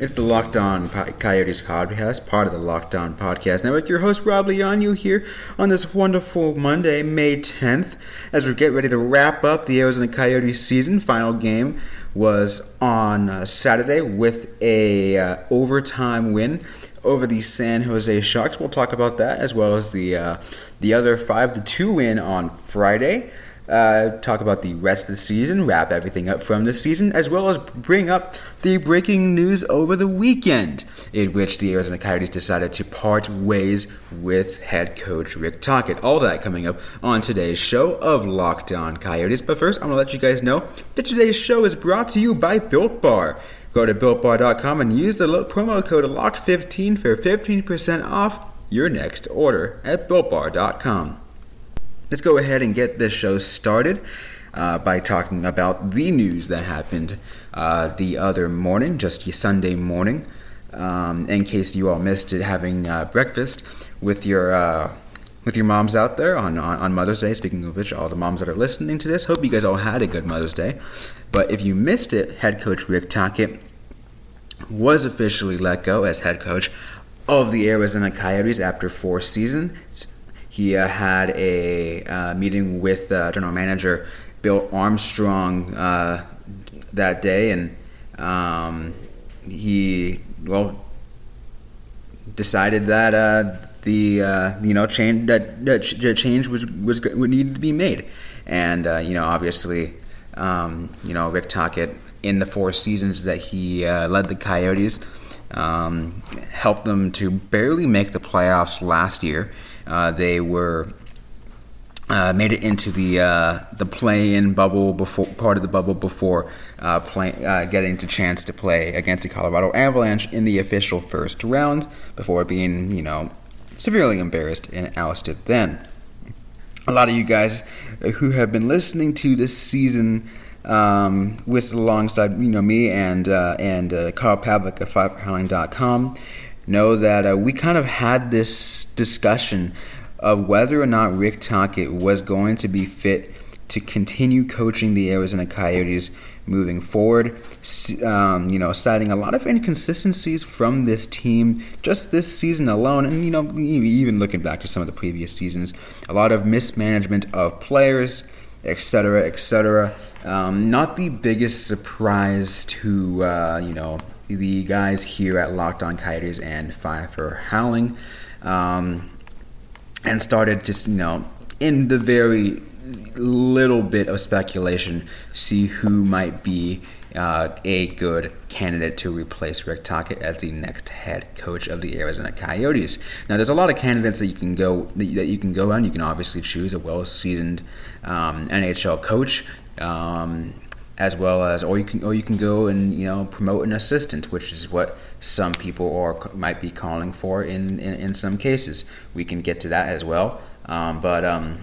It's the Locked On Coyotes podcast, part of the Locked On Podcast Network. Your host, Rob Leonu, here on this wonderful Monday, May 10th, as we get ready to wrap up the Arizona Coyotes season. Final game was on uh, Saturday with a uh, overtime win over the San Jose Sharks. We'll talk about that as well as the uh, the other five to two win on Friday uh, talk about the rest of the season, wrap everything up from the season, as well as bring up the breaking news over the weekend, in which the Arizona Coyotes decided to part ways with head coach Rick Tocchet. All that coming up on today's show of Locked On Coyotes. But first, I'm going to let you guys know that today's show is brought to you by Built Bar. Go to builtbar.com and use the promo code LOCKED15 for 15% off your next order at builtbar.com. Let's go ahead and get this show started uh, by talking about the news that happened uh, the other morning, just Sunday morning. Um, in case you all missed it, having uh, breakfast with your uh, with your moms out there on, on, on, Mother's Day. Speaking of which, all the moms that are listening to this, hope you guys all had a good Mother's Day. But if you missed it, head coach Rick Tocchet was officially let go as head coach of the Arizona Coyotes after four seasons. He uh, had a uh, meeting with general manager Bill Armstrong uh, that day, and um, he well decided that uh, the uh, you know change that, that change was was needed to be made, and you know obviously um, you know Rick Tocchet in the four seasons that he led the Coyotes um, helped them to barely make the playoffs last year. Uh, they were uh, made it into the uh, the play-in bubble before part of the bubble before uh, play, uh, getting the chance to play against the Colorado Avalanche in the official first round before being you know severely embarrassed and ousted. Then a lot of you guys who have been listening to this season. Um, with alongside you know me and uh, and uh, Carl Pavlik of FiveHowling.com know that uh, we kind of had this discussion of whether or not Rick Tocchet was going to be fit to continue coaching the Arizona Coyotes moving forward. Um, you know, citing a lot of inconsistencies from this team just this season alone, and you know, even looking back to some of the previous seasons, a lot of mismanagement of players, etc., etc. Um, not the biggest surprise to uh, you know the guys here at Locked On Coyotes and Five for Howling, um, and started just you know in the very little bit of speculation, see who might be uh, a good candidate to replace Rick Tocchet as the next head coach of the Arizona Coyotes. Now, there's a lot of candidates that you can go that you can go on. You can obviously choose a well-seasoned um, NHL coach. Um, as well as or you can or you can go and you know promote an assistant which is what some people are might be calling for in in, in some cases we can get to that as well um, but um,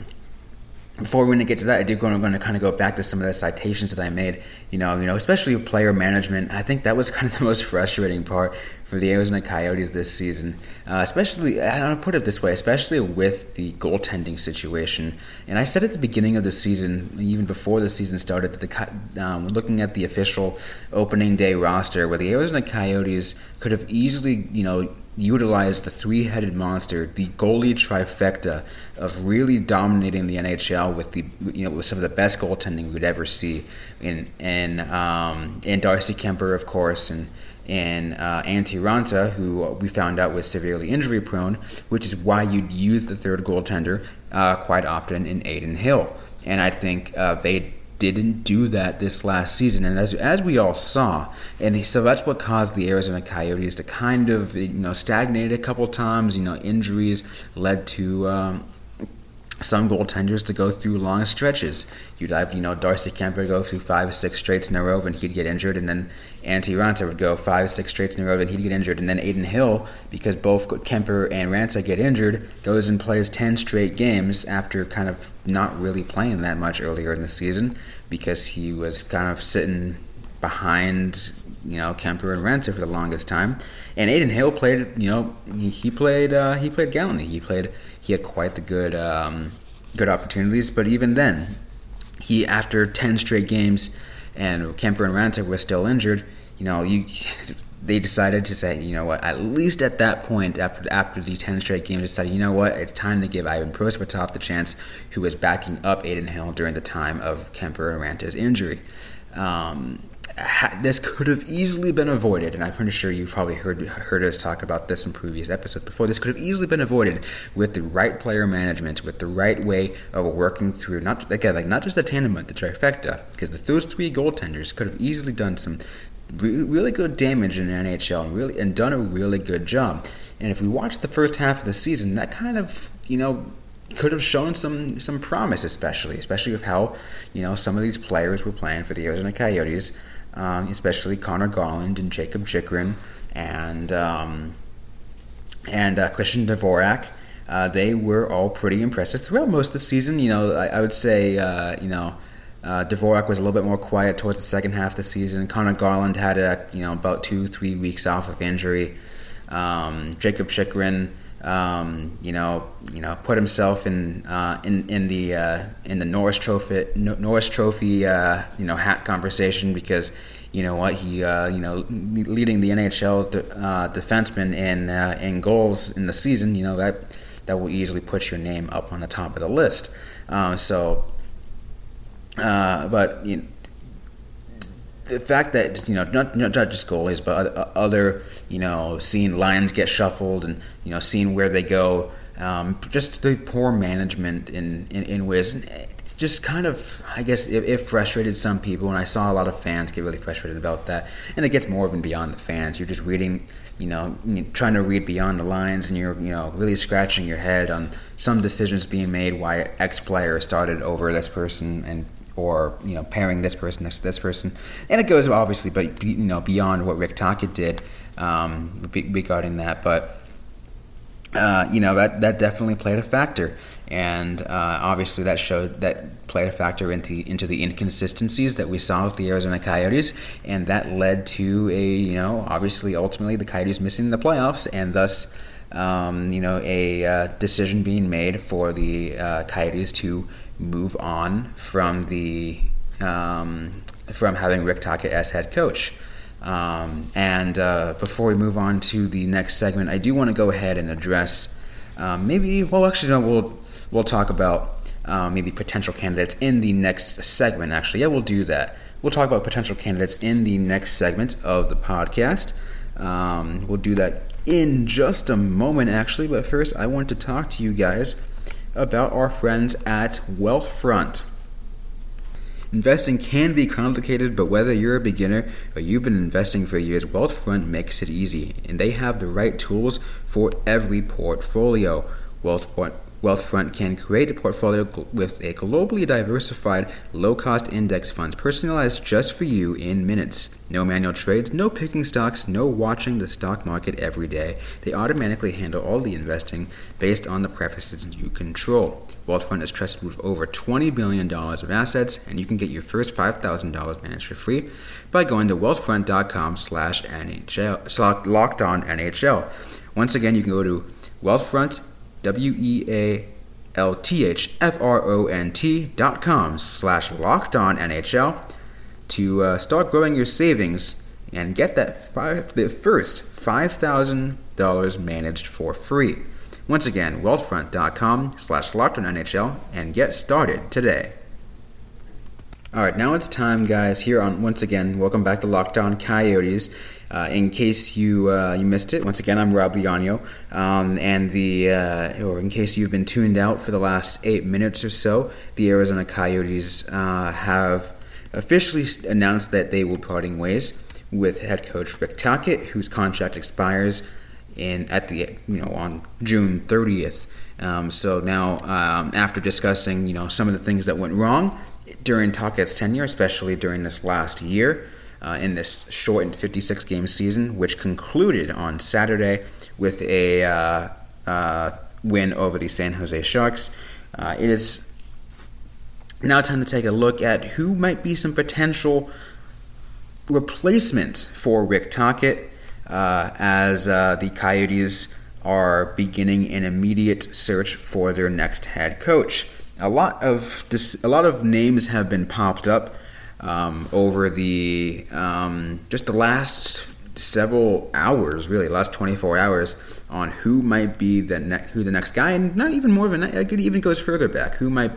before to get to that, I do going to kind of go back to some of the citations that I made. You know, you know, especially player management. I think that was kind of the most frustrating part for the Arizona Coyotes this season. Uh, especially, I don't put it this way, especially with the goaltending situation. And I said at the beginning of the season, even before the season started, that the um, looking at the official opening day roster, where the Arizona Coyotes could have easily, you know utilized the three-headed monster, the goalie trifecta of really dominating the NHL with the you know with some of the best goaltending we'd ever see in in um, Darcy Kuemper of course, and and uh, Antti Raanta, who we found out was severely injury prone, which is why you'd use the third goaltender uh, quite often in Adin Hill. And I think uh, they didn't do that this last season, and as, as we all saw, and so that's what caused the Arizona Coyotes to kind of you know stagnate a couple times. You know, injuries led to um, some goaltenders to go through long stretches. You'd have, you know, Darcy Kuemper go through five or six straights in a row and he'd get injured, and then Antti Raanta would go five or six straights in a row and he'd get injured, and then Adin Hill, because both Kuemper and Raanta get injured, goes and plays 10 straight games after kind of not really playing that much earlier in the season because he was kind of sitting behind, you know, Kuemper and Raanta for the longest time. And Adin Hill played, you know, he, played uh, he played gallantly. He played he had quite the good um, good opportunities, but even then, he after ten straight games, and Kuemper and Raanta were still injured. You know, you they decided to say, you know what, at least at that point, after after the 10 straight games, decided, you know what, it's time to give Ivan Prosvetov the chance, who was backing up Adin Hill during the time of Kuemper and Raanta's injury. Um, this could have easily been avoided, and I'm pretty sure you've probably heard heard us talk about this in previous episodes before. This could have easily been avoided with the right player management, with the right way of working through not again like not just the tandem but the trifecta, because those three goaltenders could have easily done some really good damage in the NHL and really and done a really good job. And if we watch the first half of the season, that kind of you know could have shown some some promise, especially especially with how you know some of these players were playing for the Arizona Coyotes um, especially Conor Garland and Jakob Chychrun and um, and uh, Christian Dvorak. Uh, they were all pretty impressive throughout most of the season. You know, I, I would say uh, you know. Uh, Dvorak was a little bit more quiet towards the second half of the season. Conor Garland had a, you know about two three weeks off of injury. Um, Jakob Chychrun, um, you know, you know, put himself in uh, in in the uh, in the Norris Trophy Norris Trophy uh, you know hat conversation because you know what he uh, you know leading the NHL de- uh, defenseman in uh, in goals in the season. You know that that will easily put your name up on the top of the list. so, but you know, the fact that you know not not just goalies but other you know seeing lines get shuffled and you know seeing where they go, um, just the poor management in in, in Wiz just kind of I guess it, it, frustrated some people, and I saw a lot of fans get really frustrated about that. And it gets more even beyond the fans. You're just reading, you know, trying to read beyond the lines, and you're you know really scratching your head on some decisions being made why X player started over this person and or you know pairing this person next to this person, and it goes obviously, but you know beyond what Rick Tocchet did um, regarding that, but uh, you know that that definitely played a factor, and uh, obviously that showed that played a factor into into the inconsistencies that we saw with the Arizona Coyotes, and that led to a you know obviously ultimately the Coyotes missing the playoffs, and thus. Um, you know, a uh, decision being made for the uh, Coyotes to move on from the um, from having Rick Tocchet as head coach. Um, and uh, before we move on to the next segment, I do want to go ahead and address um, maybe well actually no we'll we'll talk about uh, maybe potential candidates in the next segment. Actually, yeah, we'll do that. We'll talk about potential candidates in the next segment of the podcast. Um, we'll do that in just a moment, actually. But first, I want to talk to you guys about our friends at Wealthfront. Investing can be complicated, but whether you're a beginner or you've been investing for years, Wealthfront makes it easy, and they have the right tools for every portfolio. Wealthfront Wealthfront can create a portfolio with a globally diversified, low cost index fund personalized just for you in minutes. No manual trades, no picking stocks, no watching the stock market every day. They automatically handle all the investing based on the preferences you control. Wealthfront is trusted with over $20 billion of assets, and you can get your first $5,000 managed for free by going to wealthfront.com slash NHL, locked on NHL. Once again, you can go to wealthfront.com W E A L T H F R O N T dot com slash locked on NHL to uh, start growing your savings and get that five, the first $5,000 managed for free. Once again, wealthfront.com slash locked on NHL and get started today. All right, now it's time, guys. Here on once again, welcome back to Locked On Coyotes. Uh, in case you uh, you missed it, once again, I'm Rob Liano, um, and the uh, or in case you've been tuned out for the last eight minutes or so, the Arizona Coyotes uh, have officially announced that they will parting ways with head coach Rick Tocchet, whose contract expires in at the you know on June 30th. Um, so now, um, after discussing you know some of the things that went wrong during Tocchet's tenure, especially during this last year, uh, in this shortened 56 game season, which concluded on Saturday with a uh, uh, win over the San Jose Sharks, uh, it is now time to take a look at who might be some potential replacements for Rick Tocchet uh, as uh, the Coyotes are beginning an immediate search for their next head coach. A lot of this, a lot of names have been popped up um, over the um, just the last several hours, really, last 24 hours, on who might be the ne- who the next guy, and not even more than that. It even goes further back. Who might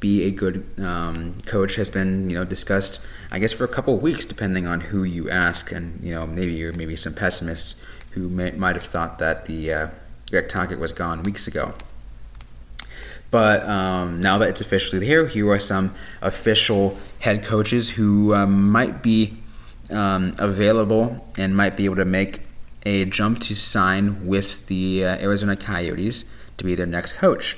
be a good um, coach has been you know discussed I guess for a couple weeks depending on who you ask and you know maybe maybe some pessimists who may, might have thought that the uh, Tocchet was gone weeks ago but um, now that it's officially here here are some official head coaches who um, might be um, available and might be able to make a jump to sign with the uh, Arizona Coyotes to be their next coach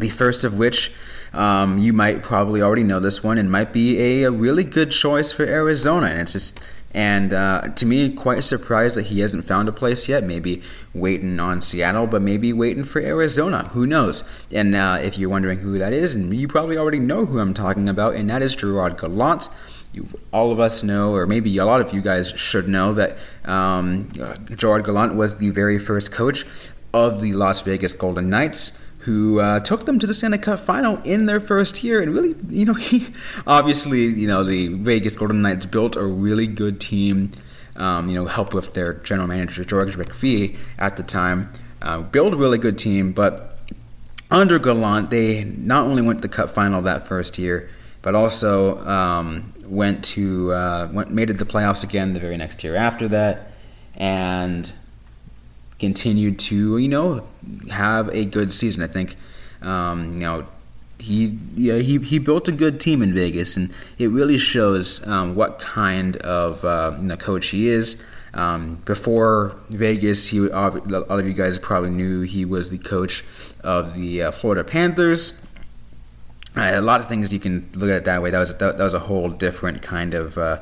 the first of which um, you might probably already know this one and might be a, a really good choice for Arizona. And it's just and uh, to me, quite surprised that he hasn't found a place yet. Maybe waiting on Seattle, but maybe waiting for Arizona. Who knows? And uh, if you're wondering who that is, and you probably already know who I'm talking about, and that is Gerard Gallant. You, all of us know, or maybe a lot of you guys should know, that um, Gerard Gallant was the very first coach of the Las Vegas Golden Knights who uh, took them to the Stanley Cup final in their first year. And really, you know, he, obviously, you know, the Vegas Golden Knights built a really good team, um, you know, helped with their general manager, George McPhee, at the time. Uh, built a really good team, but under Gallant, they not only went to the Cup final that first year, but also um, went to uh, went made it to the playoffs again the very next year after that, and continued to you know have a good season. I think um, you know he yeah, he he built a good team in Vegas, and it really shows um, what kind of uh, you know, coach he is. Um, before Vegas, he a lot of you guys probably knew he was the coach of the uh, Florida Panthers. Uh, a lot of things you can look at it that way. That was that, that was a whole different kind of uh,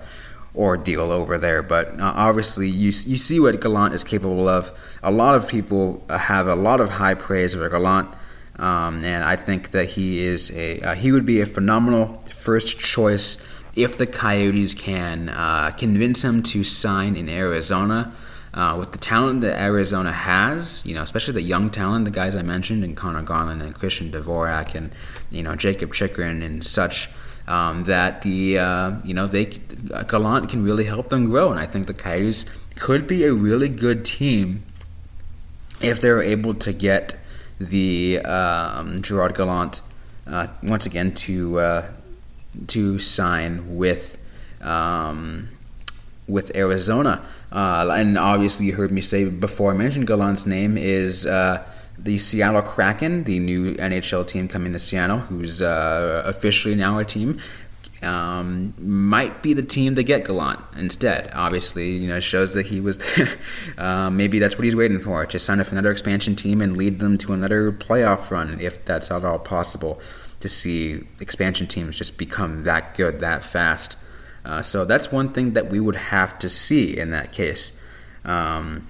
ordeal over there. But uh, obviously, you you see what Gallant is capable of. A lot of people have a lot of high praise for Gallant, um, and I think that he is a uh, he would be a phenomenal first choice if the Coyotes can uh, convince him to sign in Arizona. Uh, with the talent that Arizona has, you know, especially the young talent, the guys I mentioned, and Conor Garland and Christian Dvorak and you know Jakob Chychrun and such, um, that the uh, you know they Gallant can really help them grow, and I think the Coyotes could be a really good team if they're able to get the um, Gerard Gallant uh, once again to uh, to sign with um, with Arizona. Uh, and obviously, you heard me say before I mentioned Gallant's name is uh, the Seattle Kraken, the new NHL team coming to Seattle, who's uh, officially now a team, um, might be the team to get Gallant instead. Obviously, you know, shows that he was. uh, maybe that's what he's waiting for to sign up another expansion team and lead them to another playoff run, if that's at all possible. To see expansion teams just become that good that fast. Uh, so that's one thing that we would have to see in that case. Um,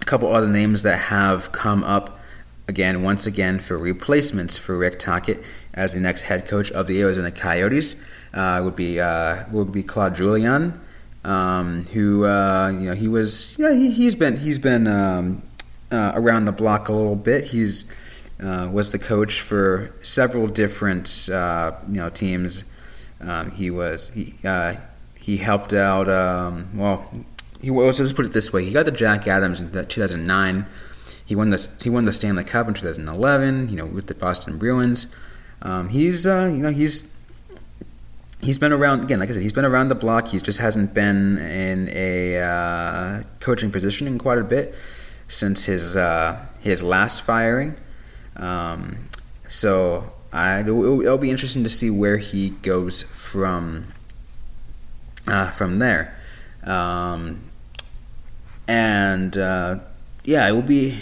a couple other names that have come up again, once again, for replacements for Rick Tocchet as the next head coach of the Arizona Coyotes uh, would be uh, would be Claude Julien, um, who uh, you know he was yeah he, has been he's been um, uh, around the block a little bit. He's uh, was the coach for several different uh, you know teams. Um, he was he he helped out um, well he well, let's put it this way. He got the Jack Adams in 2009. He won the he won the Stanley Cup in 2011. You know, with the Boston Bruins. Um, he's uh, you know he's he's been around again. Like I said, he's been around the block. He just hasn't been in a uh, coaching position in quite a bit since his uh, his last firing. Um, so I, it'll, it'll, be interesting to see where he goes from uh, from there. Um, and uh, yeah, it will be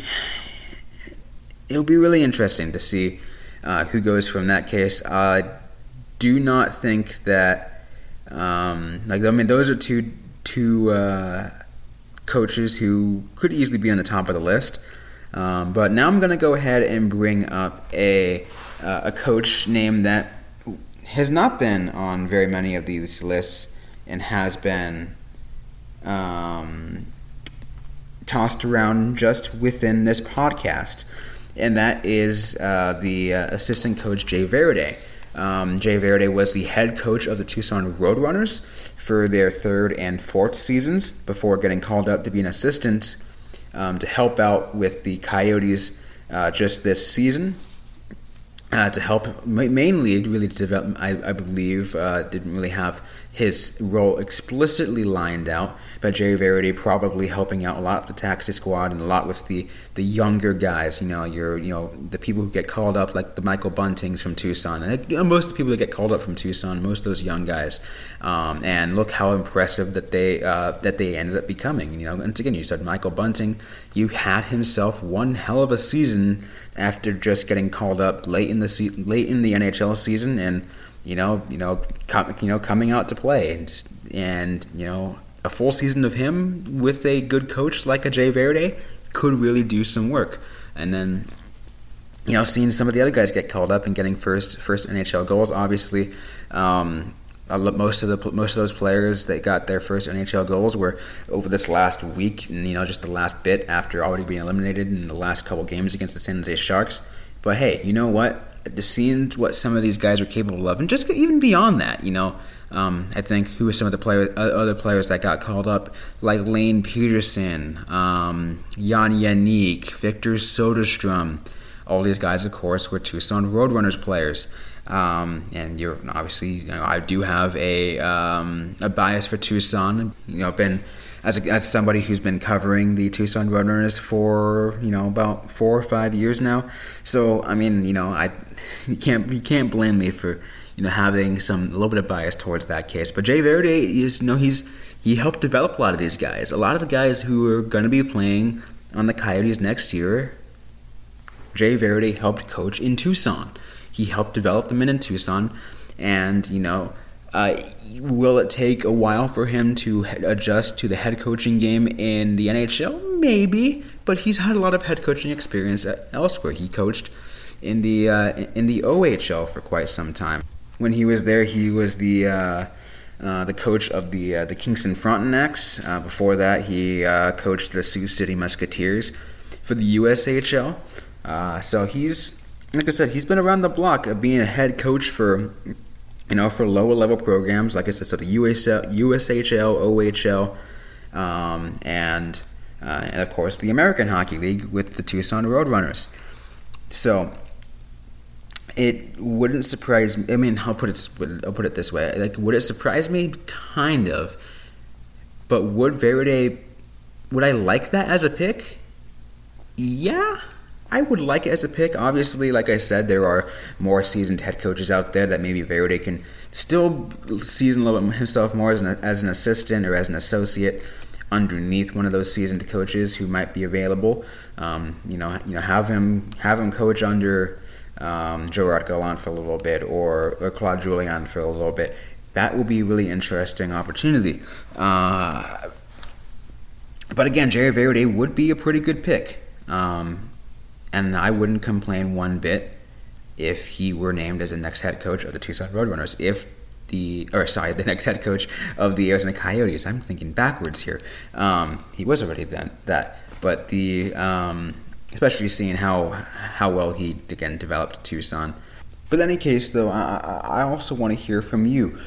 it will be really interesting to see uh, who goes from that case. I do not think that um, like I mean those are two two uh, coaches who could easily be on the top of the list. Um, but now I'm going to go ahead and bring up a uh, a coach name that has not been on very many of these lists and has been um, tossed around just within this podcast, and that is uh, the uh, assistant coach Jay Varady. Um, Jay Varady was the head coach of the Tucson Roadrunners for their third and fourth seasons before getting called up to be an assistant um, to help out with the Coyotes uh, just this season uh, to help mainly really to develop I, I believe uh, didn't really have his role explicitly lined out by Jerry Varady, probably helping out a lot with the taxi squad and a lot with the the younger guys you know your you know the people who get called up like the Michael Buntings from Tucson and most of the people that get called up from Tucson most of those young guys. Um, and look how impressive that they uh, that they ended up becoming you know. And again you said Michael Bunting you had himself one hell of a season after just getting called up late in the se- late in the NHL season and you know you know com- you know coming out to play and just, and you know a full season of him with a good coach like a Jay Varady could really do some work and then you know seeing some of the other guys get called up and getting first first NHL goals obviously um, most of the most of those players that got their first NHL goals were over this last week, and you know just the last bit after already being eliminated in the last couple games against the San Jose Sharks. But hey, you know what? Just seeing what some of these guys are capable of, and just even beyond that, you know, um, I think who are some of the other players that got called up, like Lane Pederson, um, Jan Jenik, Victor Soderstrom. All these guys, of course, were Tucson Roadrunners players. Um, and you're obviously, you know, I do have a um, a bias for Tucson. You know, been as a, as somebody who's been covering the Tucson Roadrunners for you know about four or five years now. So I mean, you know, I you can't you can't blame me for you know having some a little bit of bias towards that case. But Jay Varady is you know he's he helped develop a lot of these guys. A lot of the guys who are going to be playing on the Coyotes next year. Jay Varady helped coach in Tucson. He helped develop them in Tucson, and you know, uh, will it take a while for him to adjust to the head coaching game in the NHL? Maybe, but he's had a lot of head coaching experience elsewhere. He coached in the uh, in the OHL for quite some time. When he was there, he was the uh, uh, the coach of the uh, the Kingston Frontenacs. Uh, before that, he uh, coached the Sioux City Musketeers for the USHL. so he's like I said, he's been around the block of being a head coach for you know for lower level programs. Like I said, so the USL, USHL, OHL, um, and uh, and of course the American Hockey League with the Tucson Roadrunners. So it wouldn't surprise me. I mean, I'll put it I'll put it this way: like, would it surprise me? Kind of. But would Varady? Would I like that as a pick? Yeah, I would like it as a pick. Obviously, like I said, there are more seasoned head coaches out there that maybe Varady can still season a little bit himself more as an, as an assistant or as an associate underneath one of those seasoned coaches who might be available. Um, you know, you know, have him have him coach under um, Gerard Gallant for a little bit or, or Claude Julien for a little bit. That will be a really interesting opportunity. Uh, but again, Jerry Varady would be a pretty good pick. Um, and I wouldn't complain one bit if he were named as the next head coach of the Tucson Roadrunners. If the or sorry, the next head coach of the Arizona Coyotes. I'm thinking backwards here. Um, he was already then that, but the um, especially seeing how how well he again developed Tucson. But in any case, though, I, I also want to hear from you.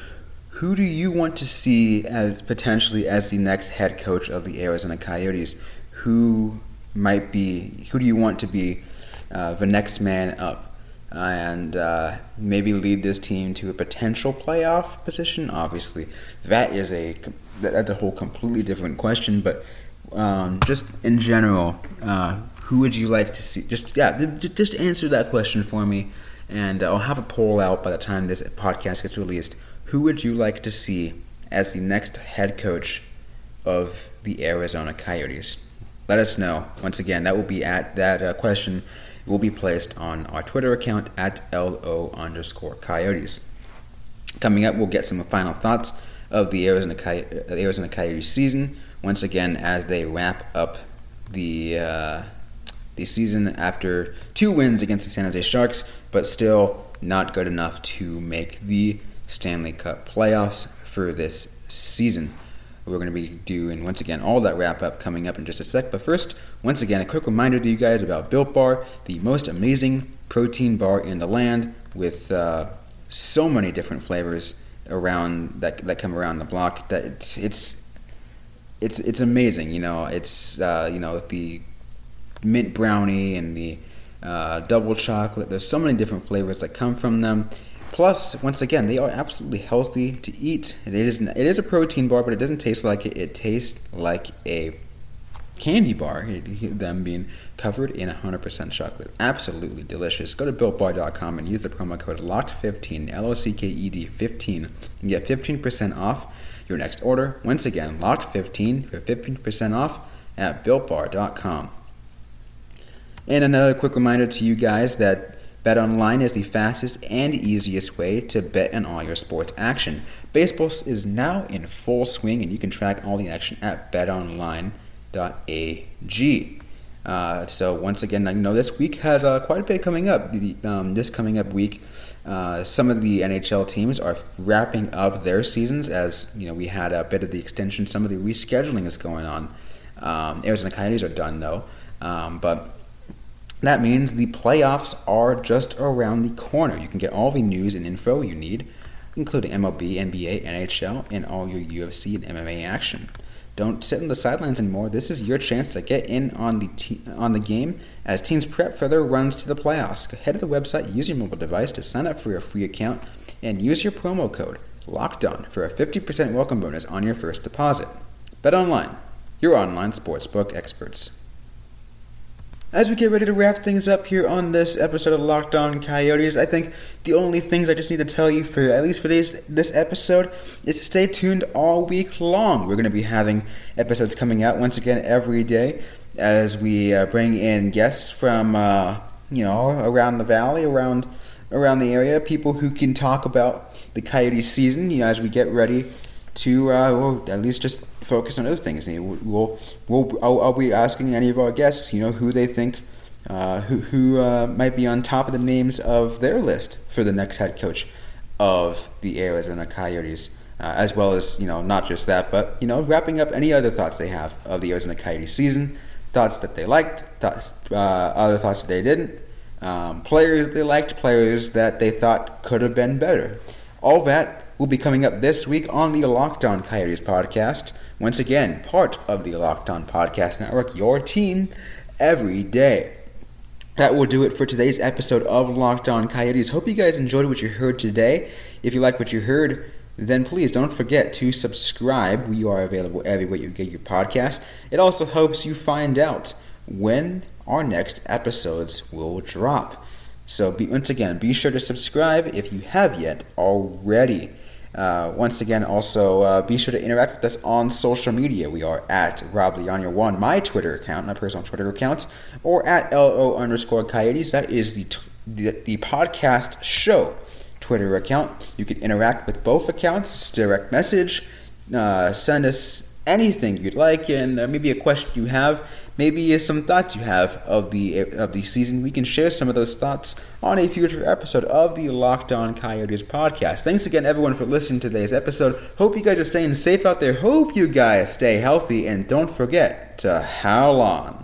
Who do you want to see as potentially as the next head coach of the Arizona Coyotes? Who might be who do you want to be uh, the next man up? And uh, maybe lead this team to a potential playoff position? Obviously that is a that's a whole completely different question but um, just in general uh, who would you like to see? Just yeah just answer that question for me and I'll have a poll out by the time this podcast gets released. Who would you like to see as the next head coach of the Arizona Coyotes? Let us know. Once again, that will be at that uh, question will be placed on our Twitter account at LO underscore Coyotes. Coming up, we'll get some final thoughts of the Arizona, Coy- uh, Arizona Coyotes season. Once again, as they wrap up the uh, the season after two wins against the San Jose Sharks, but still not good enough to make the Stanley Cup playoffs for this season. We're going to be doing, once again, all that wrap up coming up in just a sec. But first, once again, a quick reminder to you guys about Built Bar, the most amazing protein bar in the land with uh, so many different flavors around that, that come around the block that it's, it's it's it's amazing. You know, it's uh, you know the mint brownie and the uh, double chocolate. There's so many different flavors that come from them. Plus, once again, they are absolutely healthy to eat. It is it is a protein bar, but it doesn't taste like it. It tastes like a candy bar. Them being covered in 100% chocolate, absolutely delicious. Go to builtbar.com and use the promo code LOCKED15 L O C K E D 15 and get 15% off your next order. Once again, LOCKED15 for 15% off at builtbar.com. And another quick reminder to you guys that BetOnline is the fastest and easiest way to bet on all your sports action. Baseball is now in full swing, and you can track all the action at betonline.ag. Uh, so once again, I know this week has uh, quite a bit coming up. Um, this coming up week, uh, some of the NHL teams are wrapping up their seasons as you know we had a bit of the extension. Some of the rescheduling is going on. Um, Arizona Coyotes are done though, um, but that means the playoffs are just around the corner. You can get all the news and info you need, including MLB, NBA, NHL, and all your UFC and MMA action. Don't sit on the sidelines anymore. This is your chance to get in on the te- on the game as teams prep for their runs to the playoffs. Head to the website, use your mobile device to sign up for your free account, and use your promo code Locked On for a 50% welcome bonus on your first deposit. Bet online, your online sportsbook experts. As we get ready to wrap things up here on this episode of Locked On Coyotes, I think the only things I just need to tell you for at least for this this episode is to stay tuned all week long. We're going to be having episodes coming out once again every day as we uh, bring in guests from uh, you know around the valley, around around the area, people who can talk about the Coyotes season. You know, as we get ready to uh, at least just focus on other things. We'll, we'll, I'll, I'll, be asking any of our guests, you know, who they think, uh, who, who uh, might be on top of the names of their list for the next head coach of the Arizona Coyotes. Uh, as well as, you know, not just that, but, you know, wrapping up any other thoughts they have of the Arizona Coyotes season, thoughts that they liked, thoughts, uh, other thoughts that they didn't, um, players that they liked, players that they thought could have been better. All that will be coming up this week on the Locked On Coyotes podcast. Once again, part of the Locked On Podcast Network, your team every day. That will do it for today's episode of Locked On Coyotes. Hope you guys enjoyed what you heard today. If you like what you heard, then please don't forget to subscribe. We are available everywhere you get your podcast. It also helps you find out when our next episodes will drop. So be, once again, be sure to subscribe if you have yet already. Uh, once again, also uh, be sure to interact with us on social media. We are at Rob Leonio1, my Twitter account, my personal Twitter account, or at LO underscore Coyotes. That is the, t- the, the podcast show Twitter account. You can interact with both accounts, direct message, uh, send us anything you'd like, and uh, maybe a question you have, maybe some thoughts you have of the of the season. We can share some of those thoughts on a future episode of the Locked On Coyotes podcast. Thanks again, everyone, for listening to today's episode. Hope you guys are staying safe out there. Hope you guys stay healthy, and don't forget to howl on.